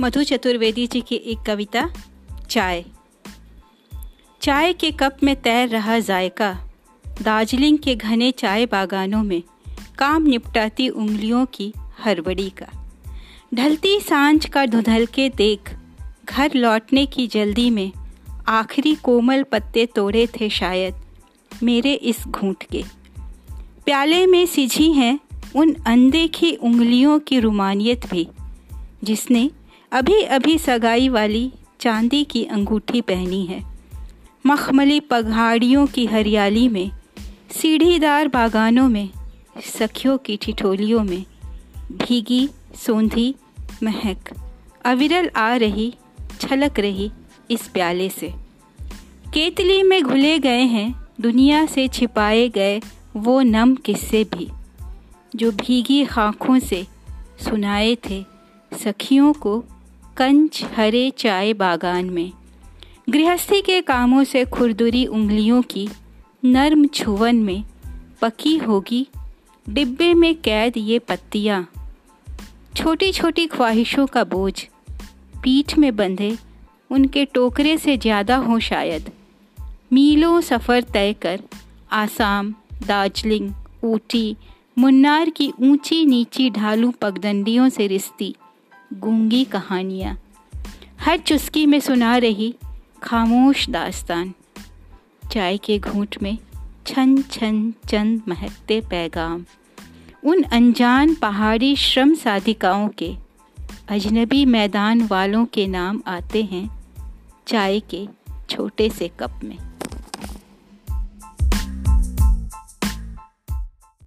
मधु चतुर्वेदी जी की एक कविता, चाय। चाय के कप में तैर रहा जायका, दार्जिलिंग के घने चाय बागानों में काम निपटाती उंगलियों की हड़बड़ी का। ढलती साँझ का धुधल के देख, घर लौटने की जल्दी में आखिरी कोमल पत्ते तोड़े थे शायद मेरे इस घूंट के। प्याले में सिझी हैं उन अनदेखी उंगलियों की रुमानियत भी, जिसने अभी अभी सगाई वाली चांदी की अंगूठी पहनी है। मखमली पहाड़ियों की हरियाली में, सीढ़ीदार बागानों में, सखियों की ठिठोलियों में, भीगी, सोंधी, महक, अविरल आ रही, छलक रही इस प्याले से। केतली में घुले गए हैं, दुनिया से छिपाए गए वो नम किस्से भी, जो भीगी खाखों से सुनाए थे सखियों को कंच हरे चाय बागान में। गृहस्थी के कामों से खुरदुरी उंगलियों की नर्म छुवन में पकी होगी। डिब्बे में कैद ये पत्तियाँ। छोटी छोटी ख्वाहिशों का बोझ पीठ में बंधे, उनके टोकरे से ज़्यादा हो शायद। मीलों सफ़र तय कर, आसाम, दार्जिलिंग, ऊटी, मुन्नार की ऊँची नीची ढालू पगडंडियों से रिश्ती। गूँगी कहानियाँ। हर चुस्की में सुना रही खामोश दास्तान। चाय के घूंट में छन छन चंद महकते पैगाम। उन अनजान पहाड़ी श्रम साधिकाओं के अजनबी मैदान वालों के नाम आते हैं चाय के छोटे से कप में।